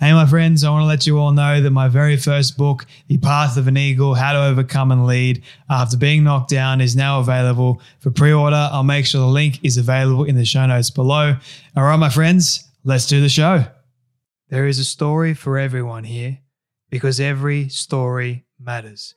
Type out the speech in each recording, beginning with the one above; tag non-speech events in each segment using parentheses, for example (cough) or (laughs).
Hey, my friends, I want to let you all know that my very first book, The Path of an Eagle How to Overcome and Lead After Being Knocked Down, is now available for pre order. I'll make sure the link is available in the show notes below. All right, my friends, let's do the show. There is a story for everyone here because every story matters.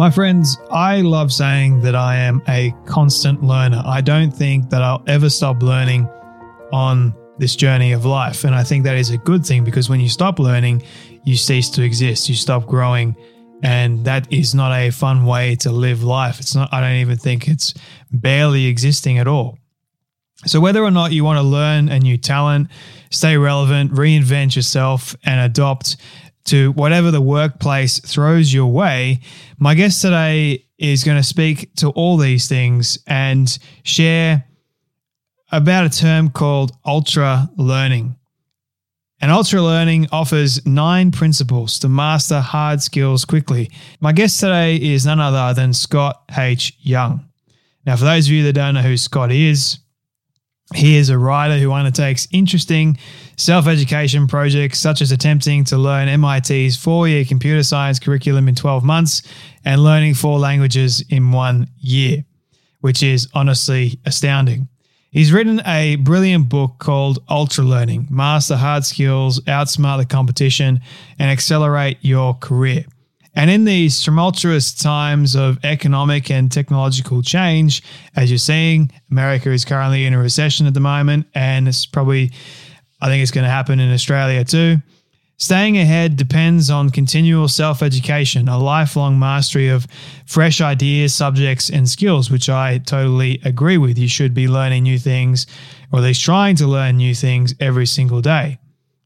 My friends, I love saying that I am a constant learner. I don't think that I'll ever stop learning on this journey of life. And I think that is a good thing because when you stop learning, you cease to exist, you stop growing. And that is not a fun way to live life. It's not, I don't even think it's barely existing at all. So, whether or not you want to learn a new talent, stay relevant, reinvent yourself, and adopt to whatever the workplace throws your way. My guest today is going to speak to all these things and share about a term called ultra learning. And ultra learning offers nine principles to master hard skills quickly. My guest today is none other than Scott H. Young. Now, for those of you that don't know who Scott is, he is a writer who undertakes interesting self education projects, such as attempting to learn MIT's four year computer science curriculum in 12 months and learning four languages in one year, which is honestly astounding. He's written a brilliant book called Ultra Learning Master Hard Skills, Outsmart the Competition, and Accelerate Your Career. And in these tumultuous times of economic and technological change, as you're seeing, America is currently in a recession at the moment, and it's probably, I think it's going to happen in Australia too. Staying ahead depends on continual self education, a lifelong mastery of fresh ideas, subjects, and skills, which I totally agree with. You should be learning new things, or at least trying to learn new things every single day.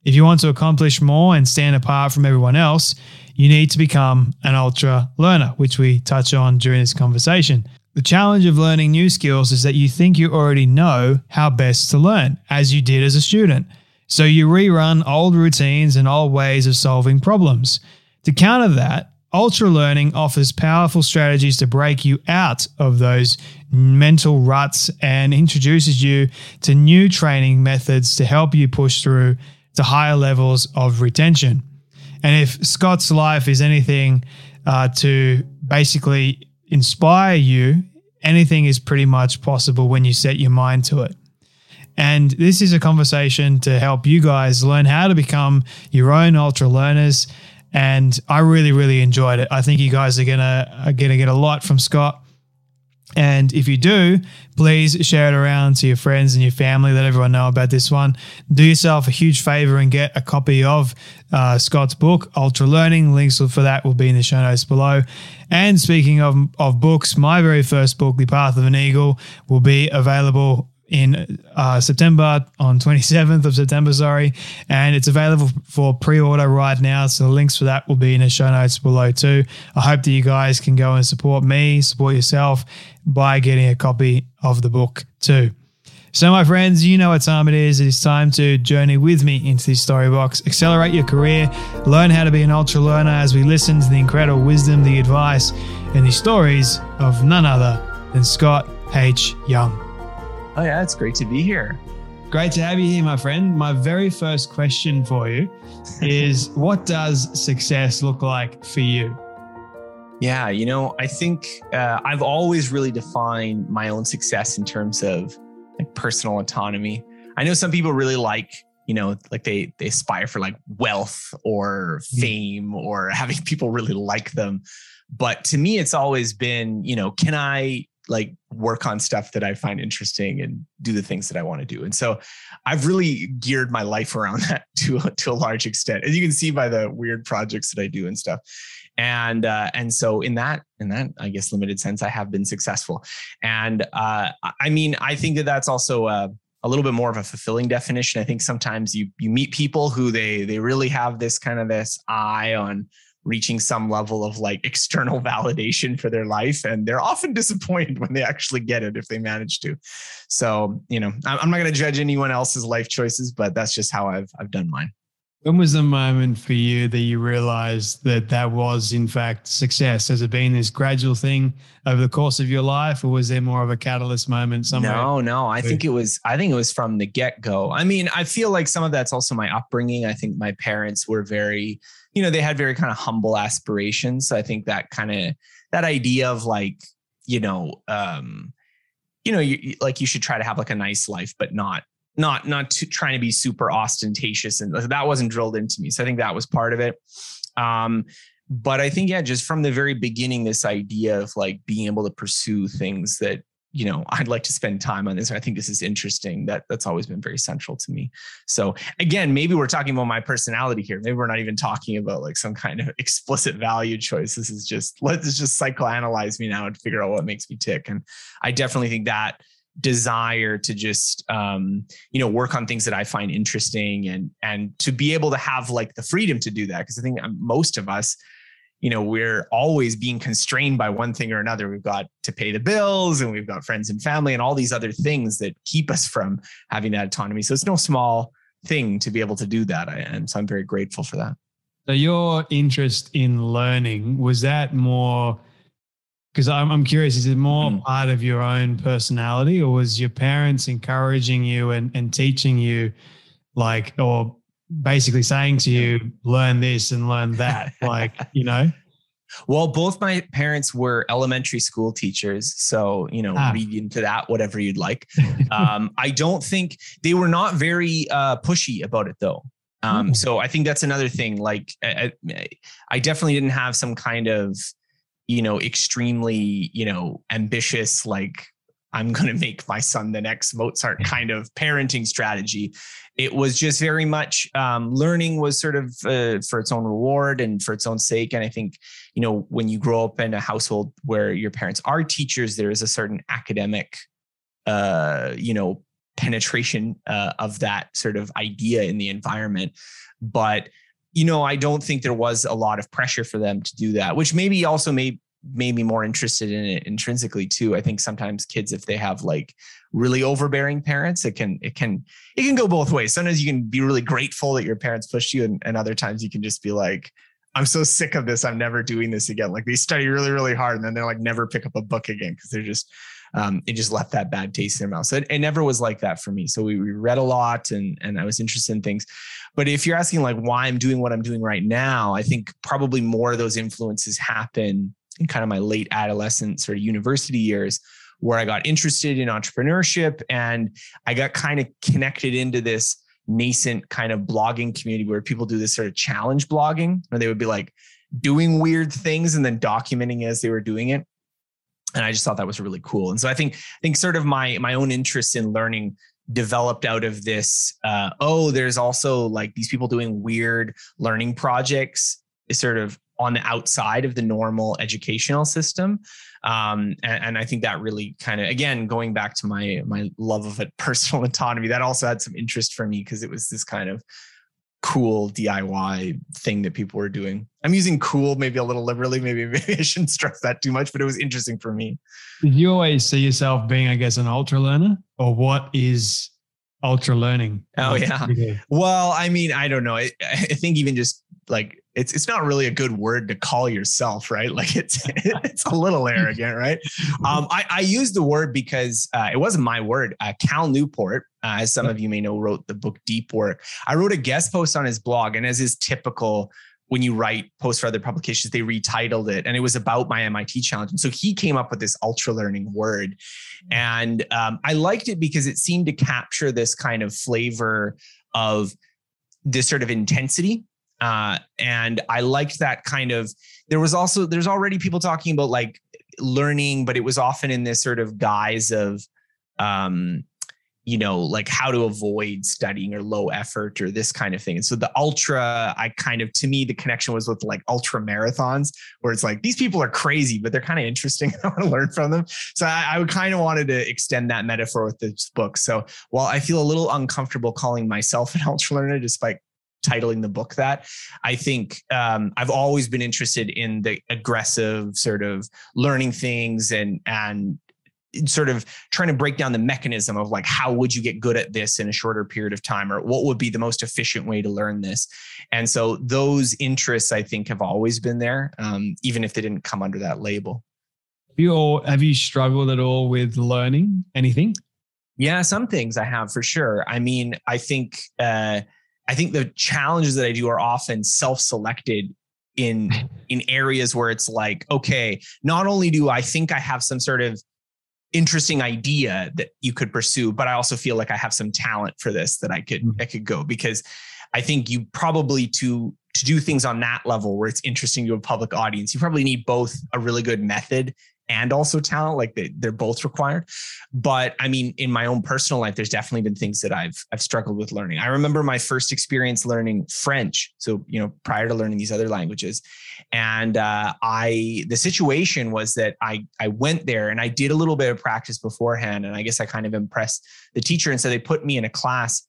If you want to accomplish more and stand apart from everyone else, you need to become an ultra learner, which we touch on during this conversation. The challenge of learning new skills is that you think you already know how best to learn, as you did as a student. So you rerun old routines and old ways of solving problems. To counter that, Ultra Learning offers powerful strategies to break you out of those mental ruts and introduces you to new training methods to help you push through to higher levels of retention. And if Scott's life is anything uh, to basically inspire you, anything is pretty much possible when you set your mind to it. And this is a conversation to help you guys learn how to become your own ultra learners. And I really, really enjoyed it. I think you guys are gonna are gonna get a lot from Scott. And if you do, please share it around to your friends and your family, let everyone know about this one. Do yourself a huge favor and get a copy of uh, Scott's book, Ultra Learning. Links for that will be in the show notes below. And speaking of, of books, my very first book, The Path of an Eagle, will be available in uh, September on 27th of September, sorry, and it's available for pre-order right now. So the links for that will be in the show notes below too. I hope that you guys can go and support me, support yourself by getting a copy of the book too. So, my friends, you know what time it is. It is time to journey with me into this story box, accelerate your career, learn how to be an ultra learner as we listen to the incredible wisdom, the advice, and the stories of none other than Scott H. Young. Oh, yeah, it's great to be here. Great to have you here, my friend. My very first question for you is (laughs) What does success look like for you? Yeah, you know, I think uh, I've always really defined my own success in terms of like personal autonomy. I know some people really like, you know, like they they aspire for like wealth or hmm. fame or (laughs) having people really like them. But to me, it's always been, you know, can I like work on stuff that I find interesting and do the things that I want to do. And so I've really geared my life around (laughs) that to to a large extent. As you can see by the weird projects that I do and stuff and uh, and so in that in that I guess limited sense, I have been successful. And uh, I mean, I think that that's also a, a little bit more of a fulfilling definition. I think sometimes you you meet people who they they really have this kind of this eye on reaching some level of like external (laughs) validation for their life and they're often disappointed when they actually get it if they manage to so you know i'm not going to judge anyone else's life choices but that's just how i've i've done mine when was the moment for you that you realized that that was, in fact, success? Has it been this gradual thing over the course of your life, or was there more of a catalyst moment somewhere? No, no. I think it was. I think it was from the get go. I mean, I feel like some of that's also my upbringing. I think my parents were very, you know, they had very kind of humble aspirations. So I think that kind of that idea of like, you know, um, you know, you, like you should try to have like a nice life, but not not not to, trying to be super ostentatious and that wasn't drilled into me so i think that was part of it um, but i think yeah just from the very beginning this idea of like being able to pursue things that you know i'd like to spend time on this i think this is interesting. That that's always been very central to me. So again maybe we're talking about my personality here. Maybe we're not even talking about like some kind of (laughs) explicit value choice. This is just let's just psychoanalyze me now and figure out what makes me tick. And i definitely think that desire to just um, you know work on things that I find interesting and and to be able to have like the freedom to do that because I think um, most of us you know we're always being constrained by one thing or another. We've got to pay the bills and we've got friends and family and all these other things that keep us from having that autonomy. So it's no small thing to be able to do that. And so I'm very grateful for that. So your interest in learning was that more because I'm, I'm curious, is it more mm. part of your own personality or was your parents encouraging you and, and teaching you like, or basically saying to you, learn this and learn that? (laughs) like, you know? Well, both my parents were elementary school teachers. So, you know, ah. read into that, whatever you'd like. (laughs) um, I don't think they were not very uh, pushy about it though. Um, mm. So I think that's another thing. Like, I, I definitely didn't have some kind of, you know, extremely, you know, ambitious, like I'm going to make my son the next Mozart kind of parenting strategy. It was just very much um, learning was sort of uh, for its own reward and for its own sake. And I think, you know, when you grow up in a household where your parents are teachers, there is a certain academic, uh, you know, penetration uh, of that sort of idea in the environment. But you know, I don't think there was a lot of pressure for them to do that, which maybe also made made me more interested in it intrinsically too. I think sometimes kids, if they have like really overbearing parents, it can it can it can go both ways. Sometimes you can be really grateful that your parents pushed you, and, and other times you can just be like, I'm so sick of this. I'm never doing this again. Like they study really, really hard and then they're like never pick up a book again because they're just um, it just left that bad taste in their mouth. So it, it never was like that for me. So we, we read a lot and and I was interested in things. But if you're asking like why I'm doing what I'm doing right now, I think probably more of those influences happen kind of my late adolescence or university years where I got interested in entrepreneurship and I got kind of connected into this nascent kind of blogging community where people do this sort of challenge blogging where they would be like doing weird things and then documenting as they were doing it. And i just thought that was really cool. And so i think i think sort of my my own interest in learning developed out of this uh, oh there's also like these people doing weird learning projects is sort of on the outside of the normal educational system um, and, and, i think that really kind of again going back to my my love of it (laughs) personal autonomy that also had some interest for me because it was this kind of cool DIY thing that people were doing. I'm using cool maybe a little liberally. Maybe (laughs) maybe I shouldn't stress that too much, but it was interesting for me. Did you always see yourself being, I guess, an ultra learner, or what is ultra learning? Oh yeah. Well, I mean, I don't know. I, (laughs) I think even just like it's it's not really a good word to call yourself, right? Like it's (laughs) it's a little arrogant, right? Um, I, I use the word because uh, it wasn't my word. Uh, Cal Newport, uh, as some of you may know, wrote the book Deep Work. I wrote a guest post on his blog, and as is typical when you write posts for other publications, they retitled it, and it was about my MIT challenge. And so he came up with this ultra learning word, and um, I liked it because it seemed to capture this kind of flavor of this sort of intensity uh, and I liked that kind of. There was also there's already people talking about like learning, but it was often in this sort of guise of, um, you know, like how to avoid studying or low effort or this kind of thing. And so the ultra, I kind of to me the connection was with like ultra marathons, where it's like these people are crazy, but they're kind of interesting. (laughs) I want to learn from them. So I, I kind of wanted to extend that metaphor with this book. So while I feel a little uncomfortable calling myself an (laughs) ultra learner, despite titling the book that. I think um, I've always been interested in the aggressive sort of learning things and and sort of trying to break down the mechanism of like how would you get good at this in a shorter period of time or what would be the most efficient way to learn this? And so those interests i think have always been there um, even if they didn't come under that label. Have you all have you struggled at all with learning anything? Yeah some things i have for sure. I mean i think uh, I think the challenges that I do are often self-selected in (laughs) in areas where it's like, okay, not only do I think I have some sort of interesting idea that you could pursue, but I also feel like I have some talent for this that I could mm-hmm. I could go because I think you probably to to do things on that level where it's interesting to a public audience, you probably need both a really good method and also talent like they, they're both required. But i mean in my own personal life there's definitely been things that i've i've struggled with learning. I remember my first experience learning french so you know prior to learning these other languages. And uh, i the situation was that i i went there and i did a little bit of practice beforehand and i guess i kind of impressed the teacher and so they put me in a class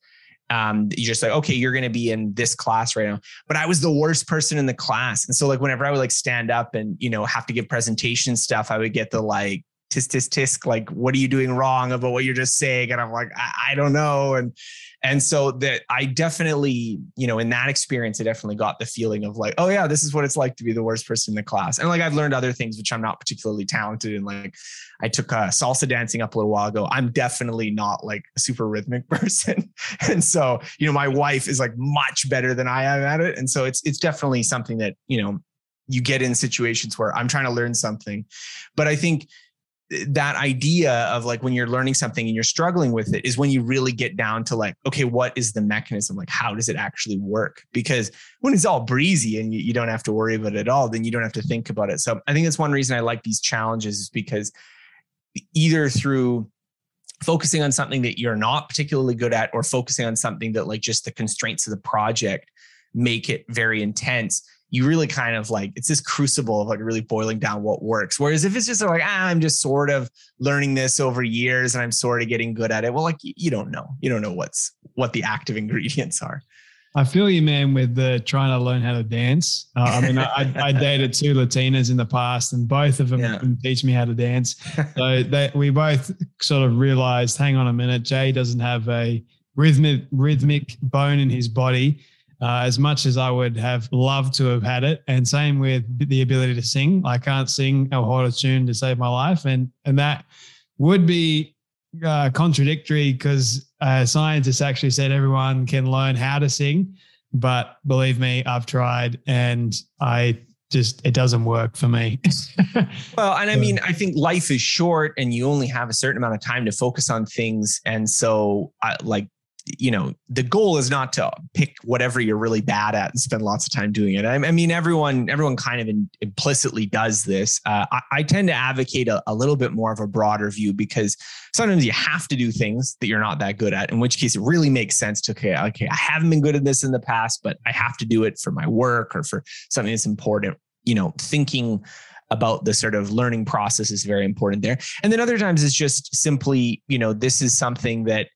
um, you just like, okay, you're going to be in this class right now. But I was the worst person in the class. And so like, whenever I would like stand up and, you know, have to give presentation stuff, I would get the like, tisk, tisk, tisk, like, what are you doing wrong about what you're just saying? And I'm like, I, I don't know. And, and so that I definitely, you know, in that experience, I definitely got the feeling of like, oh yeah, this is what it's like to be the worst person in the class. And like I've learned other things which I'm not particularly talented in. Like I took uh, salsa dancing up a little while ago. I'm definitely not like a super rhythmic (laughs) person. and so, you know, my wife is like much better than I am at it. And so it's it's definitely something that, you know, you get in situations where I'm trying to learn something. But I think that idea of like when you're learning something and you're struggling with it is when you really get down to like okay what is the mechanism? Like how does it actually work? Because when it's all breezy and you, you don't have to worry about it at all then you don't have to think about it. So i think that's one reason i like these challenges is because either through focusing on something that you're not particularly good at or focusing on something that like just the constraints of the project make it very intense you really kind of like it's this crucible of like really boiling down what works. Whereas if it's just like ah, I'm just sort of learning this over years and I'm sort of getting good at it, well, like you don't know, you don't know what's what the active (laughs) ingredients are. I feel you, man, with the trying to learn how to dance. Uh, I mean, I, I, dated two Latinas in the past, and both of them yeah. teach me how to dance. So (laughs) they, we both sort of realized, hang on a minute, Jay doesn't have a rhythmic rhythmic bone in his body uh, as much as I would have loved to have had it. And same with the ability to sing. I can't sing a a tune to save my life. And, and that would be uh, contradictory because uh, scientists actually said everyone can learn how to sing. But believe me, I've tried and I just it doesn't work for me. (laughs) well, and I mean, I think life is short, and you only have a certain amount of time to focus on things. And so, I, like you know the goal is not to pick whatever you're really bad at and spend lots of time doing it. I, I mean everyone everyone kind of in, implicitly does this. Uh, I, I, tend to advocate a, a, little bit more of a broader view because sometimes you have to do things that you're not that good at in which case it really makes sense to okay okay i haven't been good at this in the past but i have to do it for my work or for something that's important. You know thinking about the sort of learning process is very important there. And then other times it's just simply you know this is something that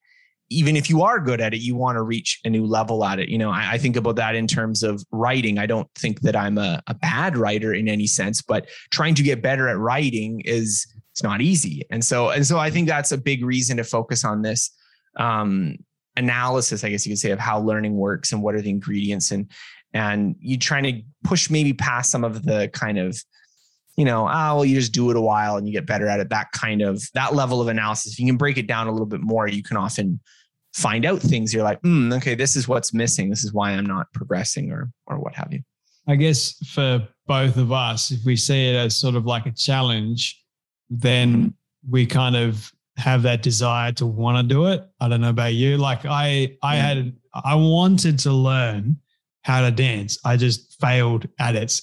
even if you are good at it, you want to reach a new level at it. You know, I, I think about that in terms of writing. I don't think that I'm a, a bad writer in any sense, but trying to get better at writing is it's not easy. And so and so I think that's a big reason to focus on this um, analysis, I guess you could say, of how learning works and what are the ingredients and and you trying to push maybe past some of the kind of you know, oh, well, you just do it a while and you get better at it. That kind of that level of analysis. If you can break it down a little bit more, you can often find out things. You're like, mm, okay, this is what's missing. This is why I'm not progressing, or or what have you. I guess for both of us, if we see it as sort of like a challenge, then we kind of have that desire to want to do it. I don't know about you. Like I, I yeah. had, I wanted to learn how to dance. I just failed at it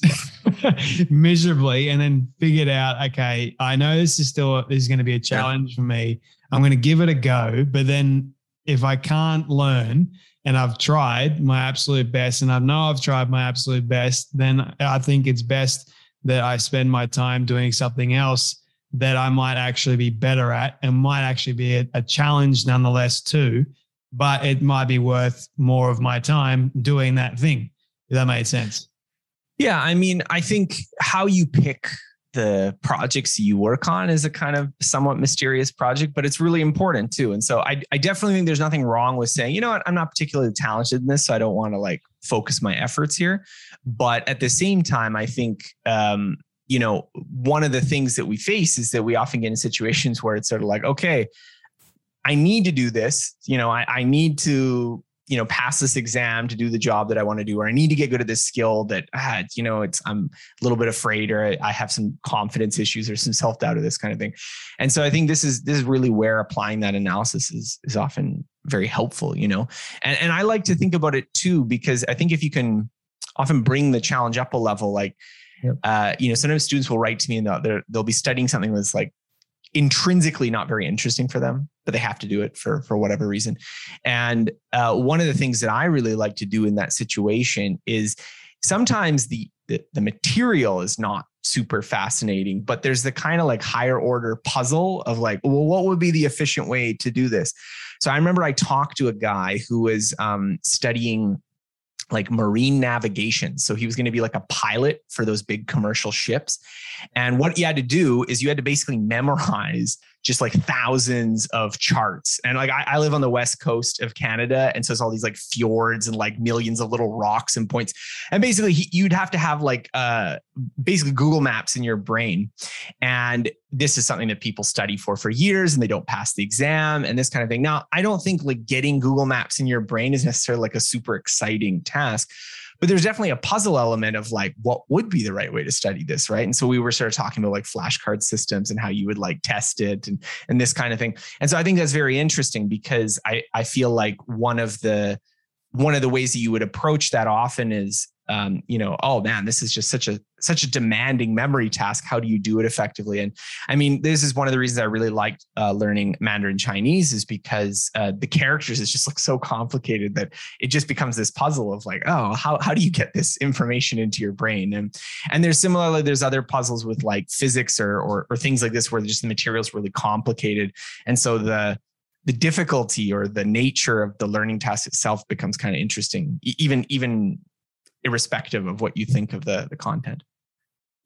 (laughs) miserably and then figured out, okay, I know this is still, this is going to be a challenge yeah. for me. I'm going to give it a go. But then if I can't learn and I've tried my absolute best and I know I've tried my absolute best, then I think it's best that I spend my time doing something else that I might actually be better at and might actually be a, a challenge nonetheless too but it might be worth more of my time doing that thing. If that made sense. Yeah. I mean, I think how you pick the projects you work on is a kind of somewhat mysterious project, but it's really important too. And so I, I definitely think there's nothing wrong with saying, you know what, I'm not particularly talented in this, so I don't want to like focus my efforts here. But at the same time, I think um, you know, one of the things that we face is that we often get in situations where it's sort of like, okay, I need to do this. You know, I, I need to, you know, pass this exam to do the job that I want to do, or I need to get good at this skill that, ah, you know, it's, I'm a little bit afraid, or I have some confidence issues or some self doubt or this kind of thing. And so I think this is, this is really where applying that analysis is, is often very helpful, you know, and, and I like to think about it too, because I think if you can often bring the challenge up a level, like, Yep. Uh, you know, sometimes students will write to me and they'll, they'll be studying something that's like intrinsically not very interesting for them, but they have to do it for for whatever reason. And uh, one of the things that I really like to do in that situation is sometimes the the, the material is not super fascinating, but there's the kind of like higher order puzzle of like, well, what would be the efficient way to do this? So I remember I talked to a guy who was um, studying like marine navigation. So he was going to be like a pilot for those big commercial ships. And what you had to do is you had to basically memorize just like thousands of charts. And like I, I, live on the west coast of Canada, and so it's all these like fjords and like millions of little rocks and points. And basically, he, you'd have to have like uh, basically Google Maps in your brain. And this is something that people study for for years, and they don't pass the exam and this kind of thing. Now, I don't think like getting Google Maps in your brain is necessarily like a super exciting task but there's definitely a puzzle element of like what would be the right way to study this right? And so we were sort of talking about like flashcard systems and how you would like test it and and this kind of thing. And so i think that's very interesting because i i feel like one of the one of the ways that you would approach that often is um, you know, oh man, this is just such a such a demanding memory task. How do you do it effectively? And I mean, this is one of the reasons I really liked uh, learning Mandarin Chinese is because uh, the characters is just like so complicated that it just becomes this puzzle of like, oh, how how do you get this information into your brain? And and there's similarly there's other puzzles with like physics or or, or things like this where just the material is really complicated, and so the the difficulty or the nature of the learning task itself becomes kind of interesting even even irrespective of what you think of the the content.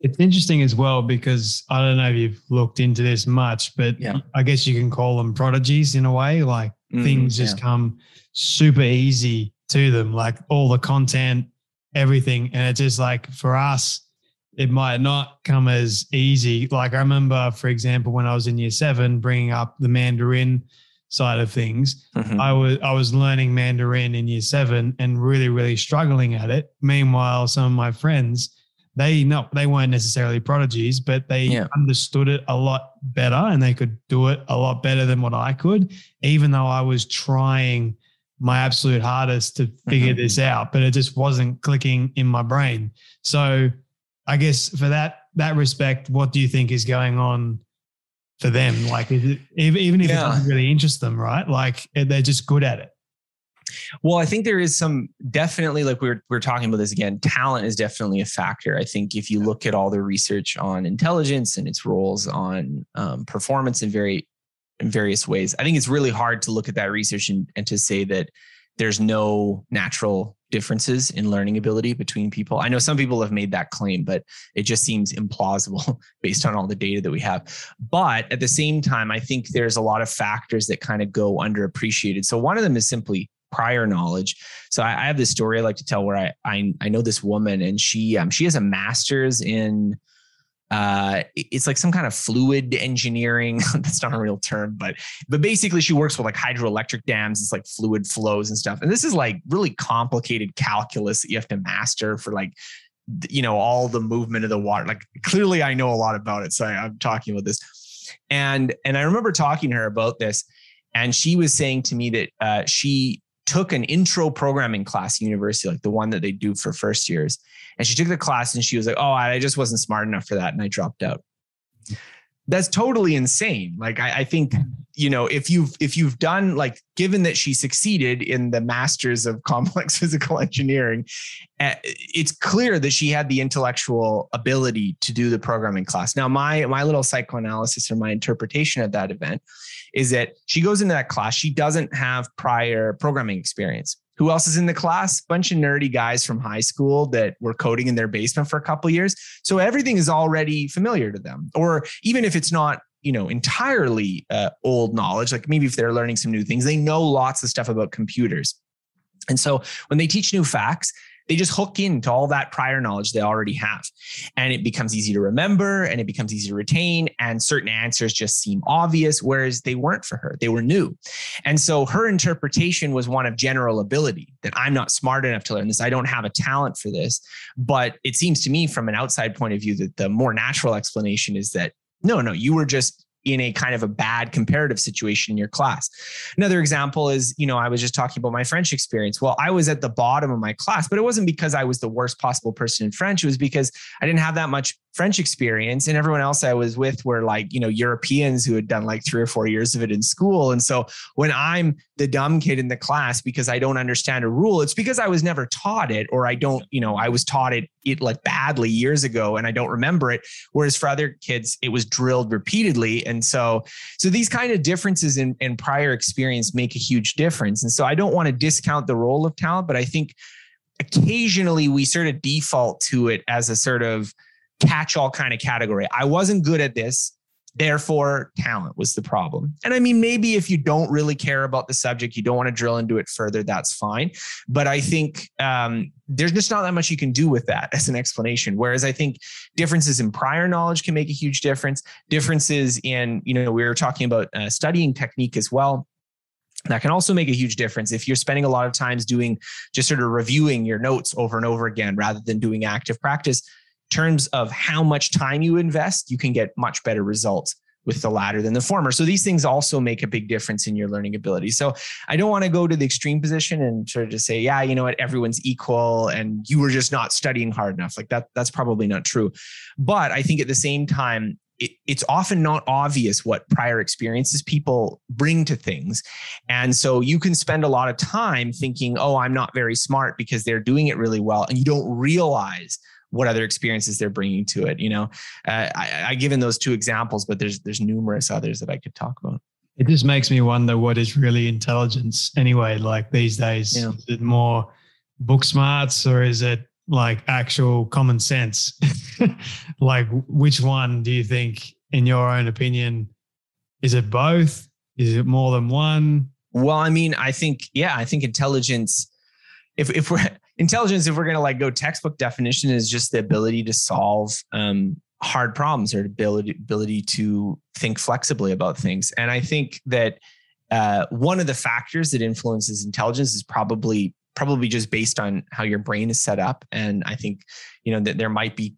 It's interesting as well because I don't know if you've looked into this much, but yeah. I guess you can call them prodigies in a way. Like mm, things just yeah. come super easy to them, like all the content, everything. And it's just like for us, it might not come as easy. Like I remember, for example, when I was in year seven, bringing up the Mandarin side of things. Mm-hmm. I was I was learning Mandarin in year seven and really really struggling at it. Meanwhile, some of my friends they no they weren't necessarily prodigies, but they yeah. understood it a lot better and they could do it a lot better than what I could, even though I was trying my absolute hardest to figure mm-hmm. this out, but it just wasn't clicking in my brain. So I guess for that that respect, what do you think is going on for them? Like, it, even if yeah. it doesn't really interest them, right? Like, they're just good at it. Well, I think there is some definitely like we are we are talking about this again. Talent is definitely a factor. I think if you look at all the research on intelligence and its roles on um, performance in very in various ways. I think it's really hard to look at that research and, and to say that there's no natural differences in learning ability between people. I know some people have made that claim, but it just seems implausible (laughs) based on all the data that we have. But at the same time, I think there's a lot of factors that kind of go underappreciated. So one of them is simply prior knowledge. So I, I have this story I like to tell where I I, I know this woman and she um, she has a master's in uh, it's like some kind of fluid engineering. (laughs) That's not a real term, but but basically she works with like hydroelectric dams. It's like fluid flows and stuff. And this is like really complicated calculus that you have to master for like you know all the movement of the water. Like clearly I know a lot about it, so I, I'm talking about this. And and I remember talking to her about this, and she was saying to me that uh, she took an intro programming class in university, like the one that they do for first years. And she took the class and she was like, oh, I just wasn't smart enough for that. And I dropped out. That's totally insane. Like I, I think, you know, if you've if you've done like given that she succeeded in the masters of (laughs) complex physical engineering, eh, it's clear that she had the intellectual ability to do the programming class. Now, my my little psychoanalysis or my interpretation of that event is that she goes into that class. She doesn't have prior programming experience. Who else is in the class? Bunch of nerdy guys from high school that were coding in their basement for a couple years. So everything is already familiar to them. Or even if it's not you know entirely uh, old knowledge like maybe if they're learning some new things they know lots of stuff about computers and so when they teach new facts they just hook into all that prior knowledge they already have. And it becomes easy to remember and it becomes easy to retain. And certain answers just seem obvious, whereas they weren't for her. They were new. And so her interpretation was one of general ability that I'm not smart enough to learn this. I don't have a talent for this. But it seems to me, from an outside point of view, that the more natural explanation is that no, no, you were just in a kind of a bad comparative situation in your class. Another example is, you know, I was just talking about my French experience. Well, I was at the bottom of my class, but it wasn't because I was the worst possible person in French. It was because I didn't have that much French experience and everyone else I was with were like, you know, Europeans who had done like three or four years of it in school. And so when I'm the dumb kid in the class because I don't understand a rule, it's because I was never taught it or I don't, you know, I was taught it, it like badly years ago and I don't remember it. Whereas for other kids, it was drilled repeatedly. And so, so these kind of differences in, in prior experience make a huge difference. And so I don't want to discount the role of talent, but I think occasionally we sort of default to it as a sort of, catch all kind of category. I wasn't good at this. Therefore, talent was the problem. And I mean, maybe if you don't really care about the subject, you don't want to drill into it further, that's fine. But I think um, there's just not that much you can do with that as an explanation. Whereas I think differences in prior knowledge can make a huge difference. Differences in, you know, we were talking about uh, studying technique as well that can also make a huge difference if you're spending a lot of times doing just sort of reviewing your notes over and over again rather than doing active practice terms of how much time you invest, you can get much better results with the latter than the former. So these things also make a big difference in your learning ability. So I don't want to go to the extreme position and sort of just say, yeah, you know what, everyone's equal and you were just not studying hard enough. Like that, that's probably not true. But I think at the same time, it, it's often not obvious what prior experiences people bring to things. And so you can spend a lot of time thinking, oh, I'm not very smart because they're doing it really well. And you don't realize what other experiences they're bringing to it. You know, uh, I, I given those two examples, but there's there's numerous others that I could talk about. It just makes me wonder what is really intelligence anyway. Like these days, yeah. is it more book smarts or is it like actual common sense? (laughs) like which one do you think, in your own opinion, is it both? Is it more than one? Well, I mean, I think yeah, I think intelligence. If if we're intelligence, if we're going to like go textbook definition, is just the ability to solve um, hard problems or ability ability to think flexibly about things. And I think that uh, one of the factors that influences intelligence is probably probably just based on how your brain is set up. And I think you know that there might be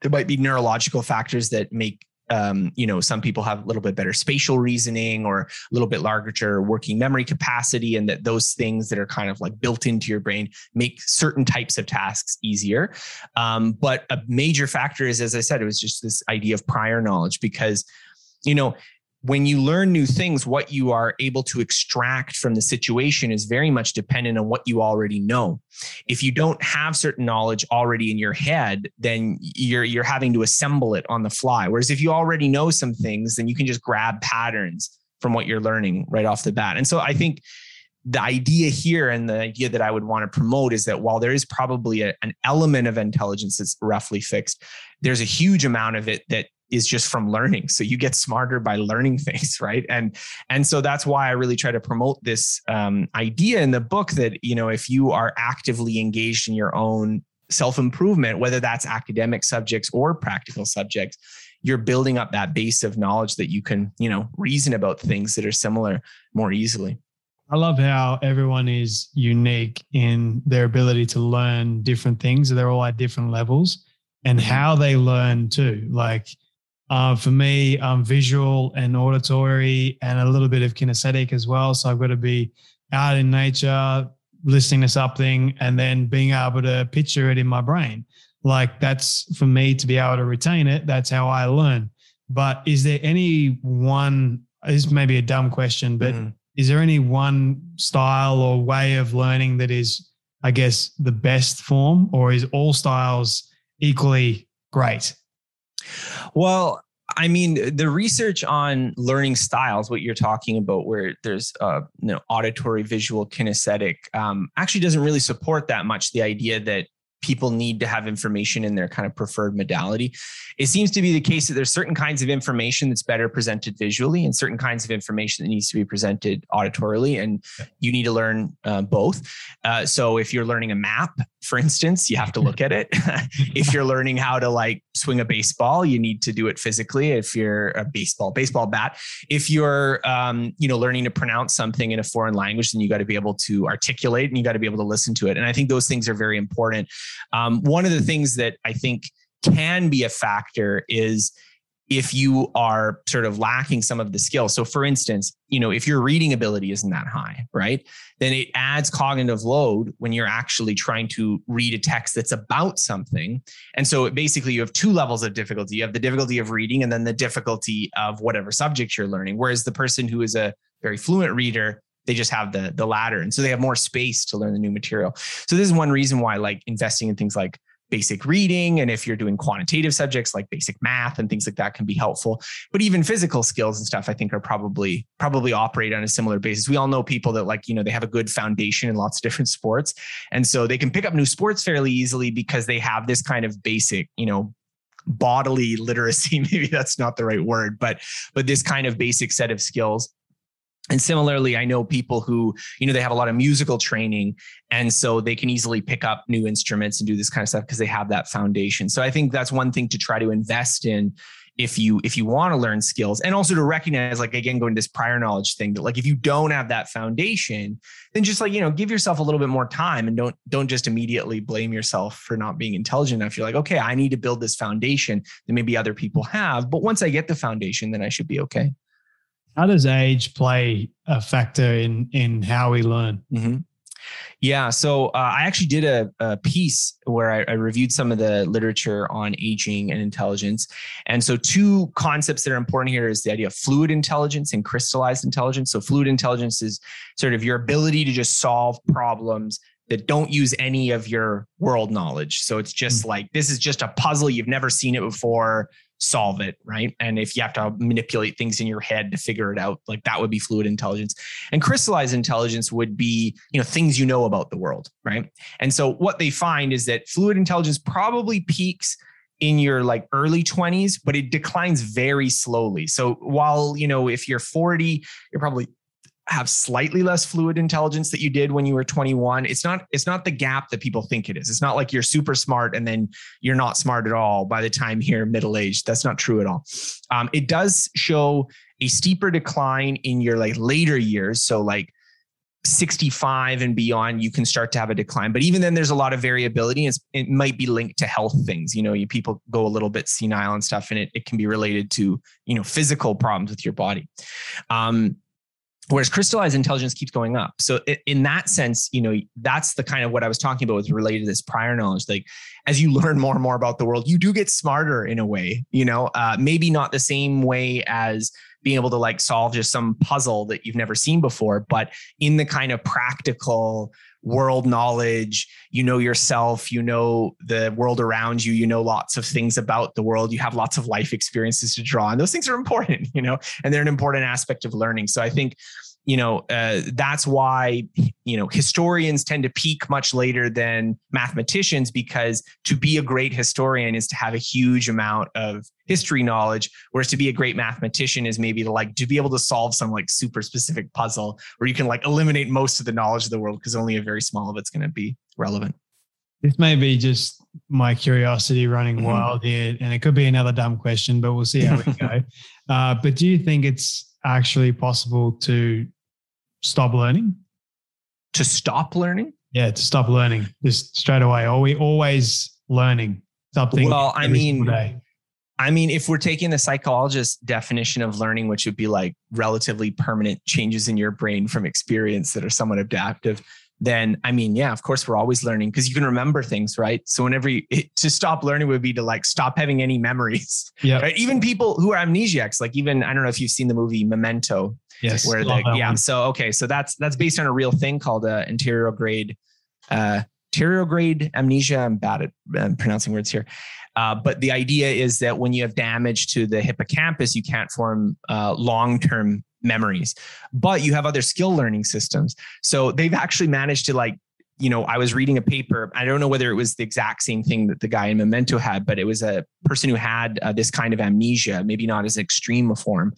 there might be neurological factors that make um, you know, some people have a little bit better spatial reasoning or a little bit larger working memory capacity, and that those things that are kind of like built into your brain make certain types of tasks easier. Um, but a major factor is, as I said, it was just this idea of prior knowledge because, you know, when you learn new things, what you are able to extract from the situation is very much dependent on what you already know. If you don't have certain knowledge already in your head, then you're you're having to assemble it on the fly. Whereas if you already know some things, then you can just grab patterns from what you're learning right off the bat. And so I think the idea here and the idea that I would want to promote is that while there is probably a, an element of intelligence that's roughly fixed, there's a huge amount of it that is just from learning so you get smarter by learning (laughs) things right and and so that's why i really try to promote this um, idea in the book that you know if you are actively engaged in your own self-improvement whether that's academic subjects or practical subjects you're building up that base of knowledge that you can you know reason about things that are similar more easily I love how everyone is unique in their ability to learn different things. They're all at different levels and mm-hmm. how they learn too. Like uh, for me, um, visual and auditory and a little bit of kinesthetic as well. So I've got to be out in nature, listening to something, and then being able to picture it in my brain. Like that's for me to be able to retain it. That's how I learn. But is there any one? This may be a dumb question, but mm-hmm. is there any one style or way of learning that is, I guess, the best form, or is all styles equally great? Well, I mean, the research on learning styles, what you're talking about, where there's uh, you know auditory, visual, kinesthetic, um, actually doesn't really support that much the idea that people need to have information in their kind of preferred modality. It seems to be the case that there's certain kinds of information that's better presented visually and certain kinds of information that needs to be presented auditorily, and you need to learn uh, both. Uh, so if you're learning a map, for instance, you have to look at it. (laughs) if you're learning how to like swing a baseball, you need to do it physically. If you're a baseball, baseball bat. If you're um, you know learning to pronounce something in a foreign language, then you got to be able to articulate and you got to be able to listen to it. And I think those things are very important. Um, one of the things that I think can be a factor is if you are sort of lacking some of the skills. So for instance, you know, if your reading ability isn't that high, right? Then it adds cognitive load when you're actually trying to read a text that's about something. And so basically you have two levels of difficulty. You have the difficulty of reading and then the difficulty of whatever subject you're learning. Whereas the person who is a very fluent reader, they just have the the latter. And so they have more space to learn the new material. So this is one reason why like investing in things like basic reading and if you're doing quantitative subjects like basic math and things like that can be helpful. But even physical skills and stuff i think are probably probably operate on a similar basis. We all know people that like you know they have a good foundation in lots of different sports and so they can pick up new sports fairly easily because they have this kind of basic you know bodily (laughs) literacy. Maybe that's not the right word but but this kind of basic set of skills and similarly i know people who you know they have a lot of musical training and so they can easily pick up new instruments and do this kind of stuff because they have that foundation. So i think that's one thing to try to invest in if you if you want to learn skills and also to recognize like again going to this prior knowledge thing that like if you don't have that foundation then just like you know give yourself a little bit more time and don't don't just immediately blame yourself for not being intelligent enough. You're like okay i need to build this foundation that maybe other people have but once i get the foundation then i should be okay how does age play a factor in in how we learn? Mm-hmm. Yeah, so uh, I actually did a, a piece where I, I, reviewed some of the literature on aging and intelligence. And so, two concepts that are important here is the idea of fluid intelligence and crystallized intelligence. So, fluid intelligence is sort of your ability to just solve problems that don't use any of your world knowledge. So, it's just mm-hmm. like this is just a puzzle, you've never seen it before solve it, right? And if you have to manipulate things in your head to figure it out, like that would be fluid intelligence. And crystallized intelligence would be, you know, things you know about the world, right? And so what they find is that fluid intelligence probably peaks in your like early 20s but it declines very slowly so while you know if you're 40 you're probably have slightly less fluid intelligence that you did when you were 21 it's not it's not the gap that people think it is. It's not like you're super smart and then you're not smart at all by the time you're middle aged. That's not true at all. Um, it does show a steeper decline in your like later years. So like 65 and beyond you can start to have a decline. But even then there's a lot of variability. It's, it might be linked to health things. You know you people go a little bit senile and stuff and it, it can be related to you know physical problems with your body. Um, whereas crystallized intelligence keeps going up. So in that sense you know that's the kind of what i was talking about was related to this prior knowledge. Like as you (laughs) learn more and more about the world you do get smarter in a way you know uh, maybe not the same way as being able to like solve just some puzzle that you've never seen before, but in the kind of practical world knowledge, you know yourself, you know the world around you, you know lots of things about the world, you have lots of life experiences to draw. on. those things are important, (laughs) you know, and they're an important aspect of learning. So I think you know uh, that's why you know historians tend to peak much later than mathematicians because to be a great historian is to have a huge amount of history knowledge whereas to be a great mathematician is maybe to like to be able to solve some like super specific puzzle where you can like eliminate most of the knowledge of the world because only a very small of it's going to be relevant this may be just my curiosity running mm-hmm. wild here and it could be another dumb question but we'll see how we (laughs) go uh, but do you think it's actually possible to stop learning? To stop learning? Yeah, to stop learning just straight away. Are we always learning something? Well, I mean, I mean, if we're taking the psychologist definition of learning, which would be like relatively permanent changes in your brain from experience that are somewhat adaptive, then I mean, yeah, of course, we're always learning because you can remember things, right? So whenever you, it, to stop learning would be to like stop having any memories. Yeah. Right? Even people who are amnesiacs, like even I don't know if you've seen the movie Memento. Yes. Where the, yeah. One. So okay, so that's that's based on a real thing called uh, anterograde uh, anterograde amnesia. I'm bad at uh, pronouncing words here. Uh, but the idea is that when you have damage to the hippocampus, you can't form uh, long-term memories, but you have other skill learning systems. So they've actually managed to like you know, I was reading a paper. I don't know whether it was the exact same thing that the guy in Memento had, but it was a person who had uh, this kind of amnesia, maybe not as extreme a form.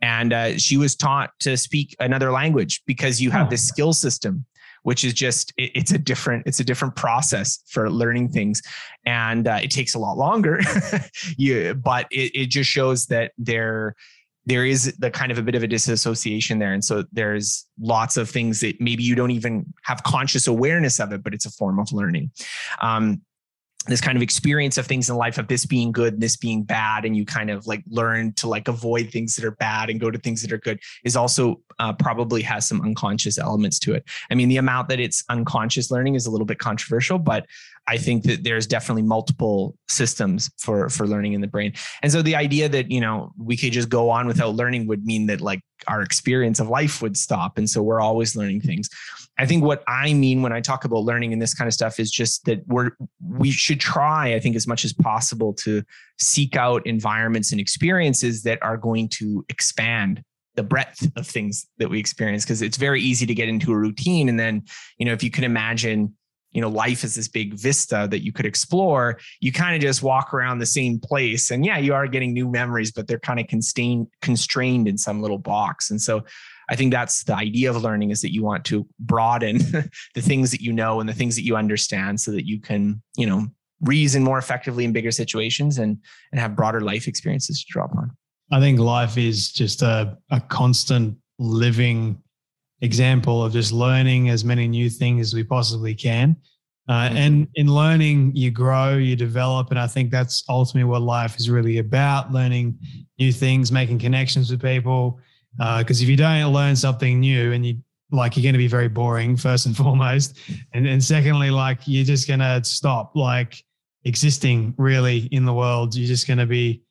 And uh, she was taught to speak another language because you have this skill system which is just it, it's a different it's a different process for learning things and uh, it takes a lot longer (laughs) you but it, it just shows that there there is the kind of a bit of a disassociation there. And so there's lots of things that maybe you don't even have conscious awareness of it but it's a form of learning. Um, this kind of experience of things in life of this being good and this being bad and you kind of like learn to like avoid things that are bad and go to things that are good is also uh, probably has some unconscious elements to it. I mean the amount that it's unconscious learning is a little bit controversial but i think that there's definitely multiple systems for for learning in the brain and so the idea that you know we could just go on without learning would mean that like our experience of life would stop and so we're always learning things I think what I mean when I talk about learning and this kind of stuff is just that we're we should try, I think, as much as possible to seek out environments and experiences that are going to expand the breadth of things that we experience. Because it's very easy to get into a routine. And then, you know, if you can imagine, you know, life is this big vista that you could explore, you kind of just walk around the same place. And yeah, you are getting new memories, but they're kind of constrained constrained in some little box. And so I think that's the idea of learning is that you want to broaden (laughs) the things that you know and the things that you understand so that you can, you know, reason more effectively in bigger situations and and have broader life experiences to draw upon. I think life is just a, a constant living example of just learning as many new things as we possibly can. Uh, mm-hmm. And in learning, you grow, you develop. And I think that's ultimately what life is really about learning new things, making connections with people, because uh, if you don't learn something new and you like you're going to be very boring first and (laughs) foremost and, and secondly like you're just going to stop like existing really in the world you're just going to be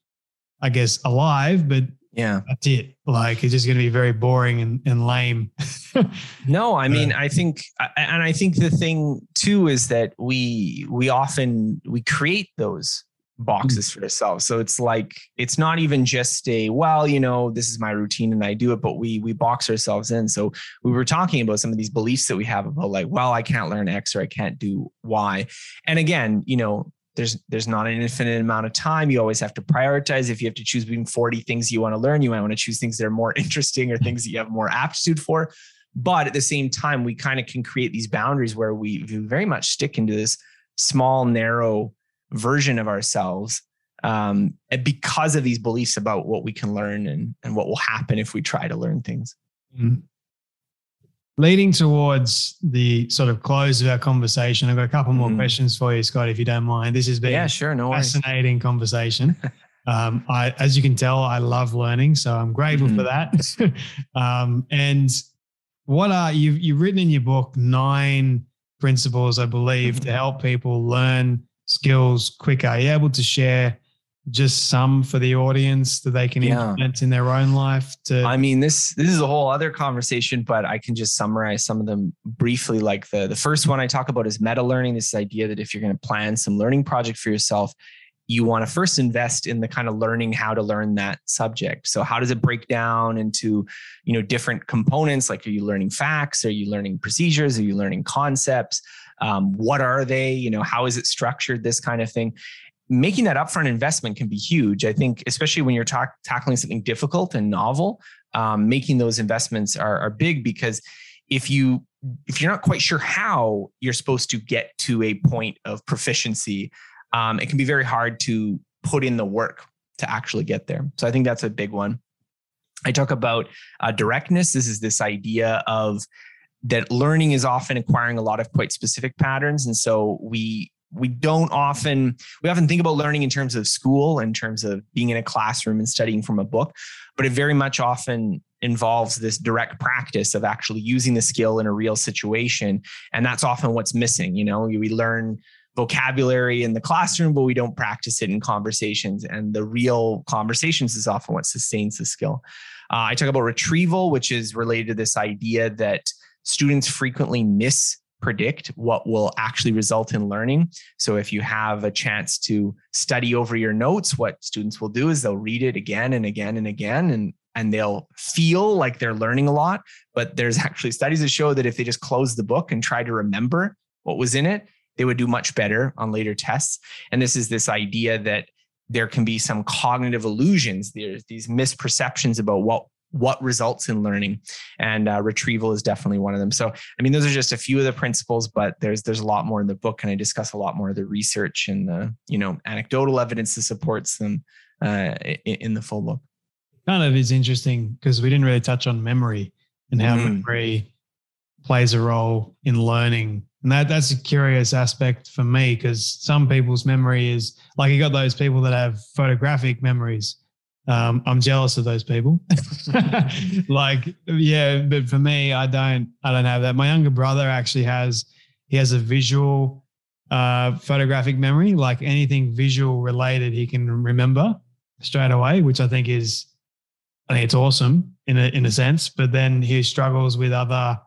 i guess alive but yeah that's it like it's just going to be very boring and, and lame (laughs) no i mean i think and i think the thing too is that we we often we create those boxes mm. for ourselves. So it's like it's not even just a well, you know, this is my routine and I do it, but we we box ourselves in. So we were talking about some of these beliefs that we have about like, well, I can't learn X or I can't do Y. And again, you know, there's there's not an infinite amount of time. You always have to prioritize. If you have to choose between 40 things you want to learn, you might want to choose things that are more (laughs) interesting or things that you have more aptitude for. But at the same time, we kind of can create these boundaries where we very much stick into this small, narrow version of ourselves um, because of these beliefs about what we can learn and, and what will happen if we try to learn things. Mm-hmm. Leading towards the sort of close of our conversation, I've got a couple more mm-hmm. questions for you, Scott, if you don't mind. This has been yeah, sure, no fascinating worries. conversation. (laughs) um, I, as you can tell, I love learning, so I'm grateful mm-hmm. for that. (laughs) um, and what are you? You've written in your book nine principles, I believe, to help people learn skills quicker? Are you able to share just some for the audience that they can yeah. implement in their own life to I mean this this is a whole other conversation but I can just summarize some of them briefly. Like the the first one I talk about is meta learning this idea that if you're going to plan some learning project for yourself you want to first invest in the kind of learning how to learn that subject. So how does it break down into you know different components? Like are you learning facts? Are you learning procedures? Are you learning concepts? Um, what are they? You know how is it structured? This kind of thing making that upfront investment can be huge. I think, especially when you're tackling something difficult and novel, um, making those investments are, are big because if you if you're not quite sure how you're supposed to get to a point of proficiency, um, it can be very hard to put in the work to actually get there. So I think that's a big one. I talk about uh, directness. This is this idea of that learning is often acquiring a lot of quite specific patterns, and so we we don't often we often think about learning in terms of school in terms of being in a classroom and studying from a book but it very much often involves this direct practice of actually using the skill in a real situation and that's often what's missing you know? We learn vocabulary in the classroom but we don't practice it in conversations and the real conversations is often what sustains the skill. Uh, i talk about retrieval which is related to this idea that students frequently miss predict what will actually result in learning. So if you have a chance to study over your notes, what students will do is they'll read it again and again and again and and they'll feel like they're learning a lot, but there's (laughs) actually studies that show that if they just close the book and try to remember what was in it, they would do much better on later tests. And this is this idea that there can be some cognitive illusions. There's these misperceptions about what what results in learning. And uh, retrieval is definitely one of them. So i mean those are just a few of the principles but there's there's a lot more in the book and i discuss a lot more of the research and the you know anecdotal evidence that supports them uh, in, in, the full book. Kind of is interesting because we didn't really touch on memory and how mm. memory plays a role in learning. And that that's a curious aspect for me because some people's memory is like you got those people that have photographic memories um, I'm jealous of those people. (laughs) like, yeah, but for me, I don't, I don't have that. My younger brother actually has, he has a visual uh, photographic memory. Like anything visual related, he can remember straight away, which I think is, I think it's awesome in a in a sense. But then he struggles with other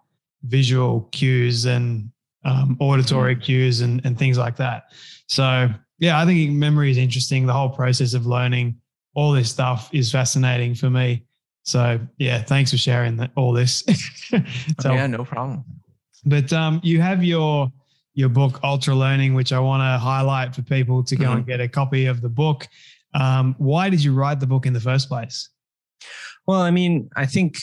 visual cues and um, auditory mm-hmm. cues and and things like that. So yeah, I think memory is interesting. The whole process of learning all this stuff is fascinating for me. So yeah, thanks for sharing that, all this. (laughs) so, yeah, no problem. But um, you have your your book Ultra Learning, which I want to highlight for people to go mm-hmm. and get a copy of the book. Um, why did you write the book in the first place? Well, I mean, I think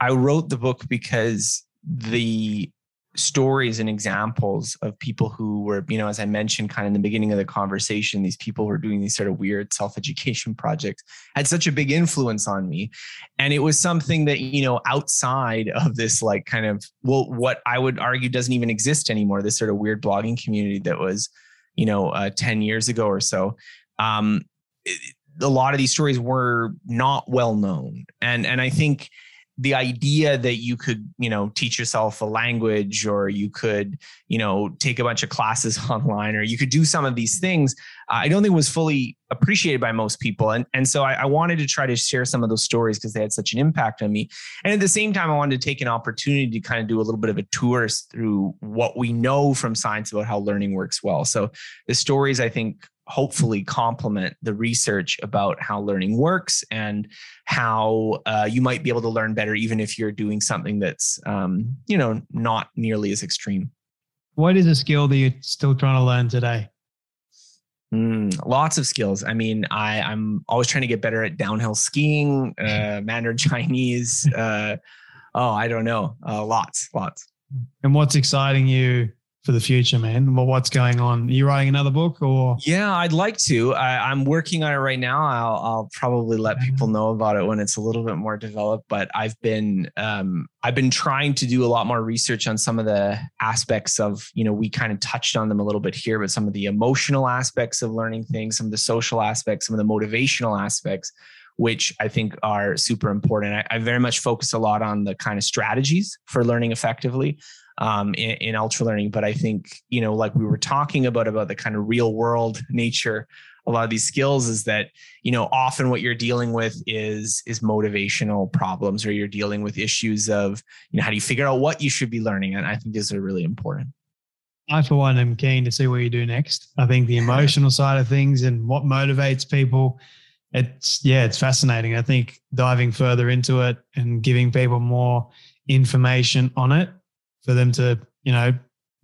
I wrote the book because the stories and examples of people who were, you know, as I mentioned kind of in the beginning of the conversation, these people were doing these sort of weird self education projects had such a big influence on me. And it was something that, you know, outside of this, like kind of, well, what I would argue doesn't even exist anymore, this sort of weird blogging community that was, you know, uh, 10 years ago or so. Um, it, a lot of these stories were not well known. And, and I think, the idea that you could you know teach yourself a language or you could you know take a bunch of classes (laughs) online or you could do some of these things i don't think was fully appreciated by most people. And, and so I, I wanted to try to share some of those stories because they had such an impact on me. And at the same time i wanted to take an opportunity to kind of do a little bit of a tour through what we know from science about how learning works well. So the stories i think hopefully complement the research about how learning works and how uh, you might be able to learn better even if you're doing something that's um, you know not nearly as extreme what is a skill that you're still trying to learn today Mm, lots of skills. I mean, I, I'm always trying to get better at downhill skiing, (laughs) uh, Mandarin Chinese. Uh, oh, I don't know. Uh, lots, lots. And what's exciting you for the future, man? Well, what's going on? Are you writing another book or? Yeah, I'd like to. I, am working on it right now. I'll, I'll probably let people know about it when it's a little bit more developed. But I've been um, I've been trying to do a lot more research on some of the aspects of you know we kind of touched on them a little bit here, but some of the emotional aspects of learning things, some of the social aspects, some of the motivational aspects which I think are super important. I, I, very much focus a lot on the kind of strategies for learning effectively um, in, in ultra learning. But I think, you know, like we were talking about, about the kind of real world (laughs) nature a lot of these skills is that you know often what you're dealing with is is motivational problems or you're dealing with issues of you know how do you figure out what you should be learning and i think these are really important i for one am keen to see what you do next i think the (laughs) emotional side of things and what motivates people it's yeah it's fascinating i think diving further into it and giving people more information on it for them to you know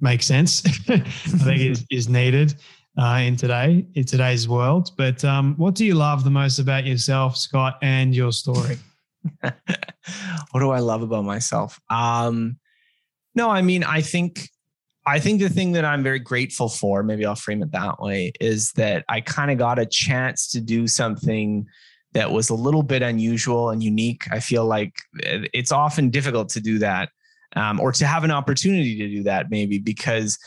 make sense (laughs) i think is, (laughs) is needed uh, in today in today's world. But um, what do you love the most about yourself, Scott, and your story? (laughs) what do I love about myself? Um, no, I mean, I think I think the thing that I'm very grateful for, maybe I'll frame it that way, is that I kind of got a chance to do something that was a little bit unusual and unique. I feel like it's often difficult to do that um, or to have an opportunity to do that, maybe because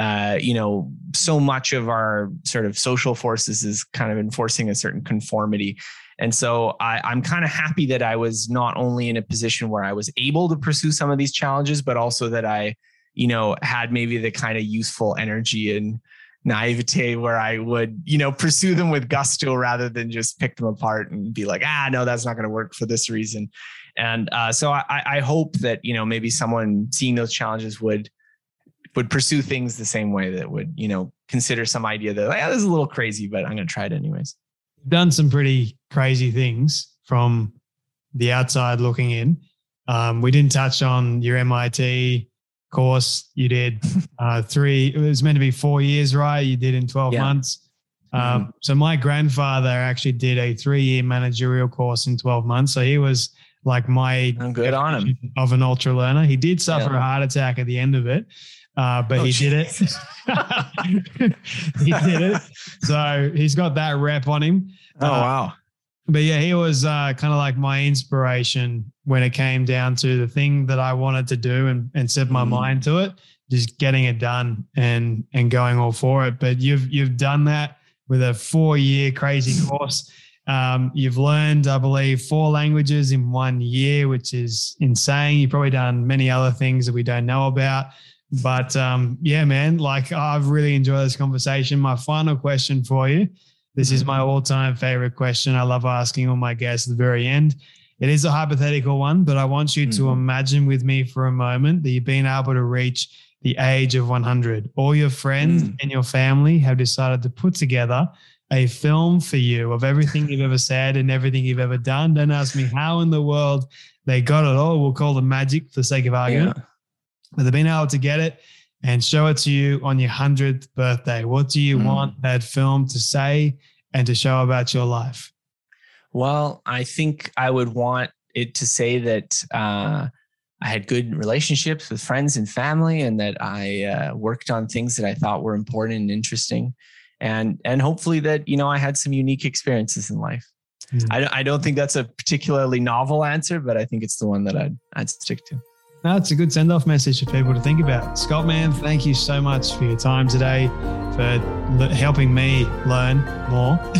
uh, you know, so much of our sort of social forces is kind of enforcing a certain conformity. And so I, I'm kind of happy that I was not only in a position where I was able to pursue some of these challenges, but also that I, you know, had maybe the kind of useful energy and naivete where I would, you know, pursue them with gusto rather than just pick them apart and be like, ah, no, that's not going to work for this reason. And uh, so I, I hope that, you know, maybe someone seeing those challenges would would pursue things the same way that would, you know, consider some idea that, yeah, this is a little crazy, but I'm going to try it anyways. Done some pretty crazy things from the outside looking in. Um, we didn't touch on your MIT course. You did (laughs) uh, three, it was meant to be four years, right? You did in 12 yeah. months. Um, mm-hmm. So my grandfather actually did a three-year managerial course in 12 months. So he was like my I'm good on him of an ultra learner. He did suffer yeah. a heart attack at the end of it, uh, but oh, he did it. (laughs) he did it. So he's got that rep on him. Oh, uh, wow. But yeah, he was uh, kind of like my inspiration when it came down to the thing that I wanted to do and, and set my mm. mind to it, just getting it done and and going all for it. But you've you've done that with a four year crazy (laughs) course. Um, you've learned, I believe, four languages in one year, which is insane. You've probably done many other things that we don't know about. But um, yeah, man, like I've really enjoyed this conversation. My final question for you. This is my all time favorite question. I love asking all my guests at the very end. It is a hypothetical one, but I want you mm-hmm. to imagine with me for a moment that you've been able to reach the age of 100. All your friends mm. and your family have decided to put together a film for you of everything you've ever said and everything you've ever done. Don't ask me how in the world they got it all. We'll call it magic for the sake of argument. Yeah but they've been able to get it and show it to you on your 100th birthday. What do you mm. want that film to say and to show about your life? Well, I think I would want it to say that uh, I had good relationships with friends and family, and that I uh, worked on things that I thought were important and interesting, and and hopefully that you know I had some unique experiences in life. Mm. I, I don't think that's a particularly novel answer, but I think it's the one that I'd I'd stick to. No, it's a good send off message for people to think about. Scott, man, thank you so much for your time today, for helping me learn more. (laughs)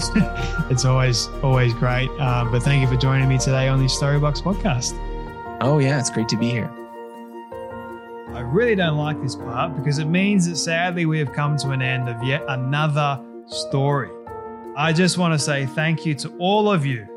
it's always, always great. Uh, but thank you for joining me today on the Storybox podcast. Oh, yeah, it's great to be here. I really don't like this part because it means that sadly we have come to an end of yet another story. I just want to say thank you to all of you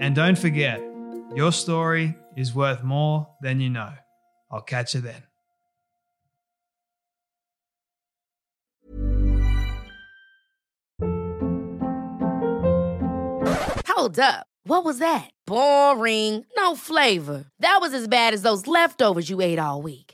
and don't forget, your story is worth more than you know. I'll catch you then. Hold up. What was that? Boring. No flavor. That was as bad as those leftovers you ate all week.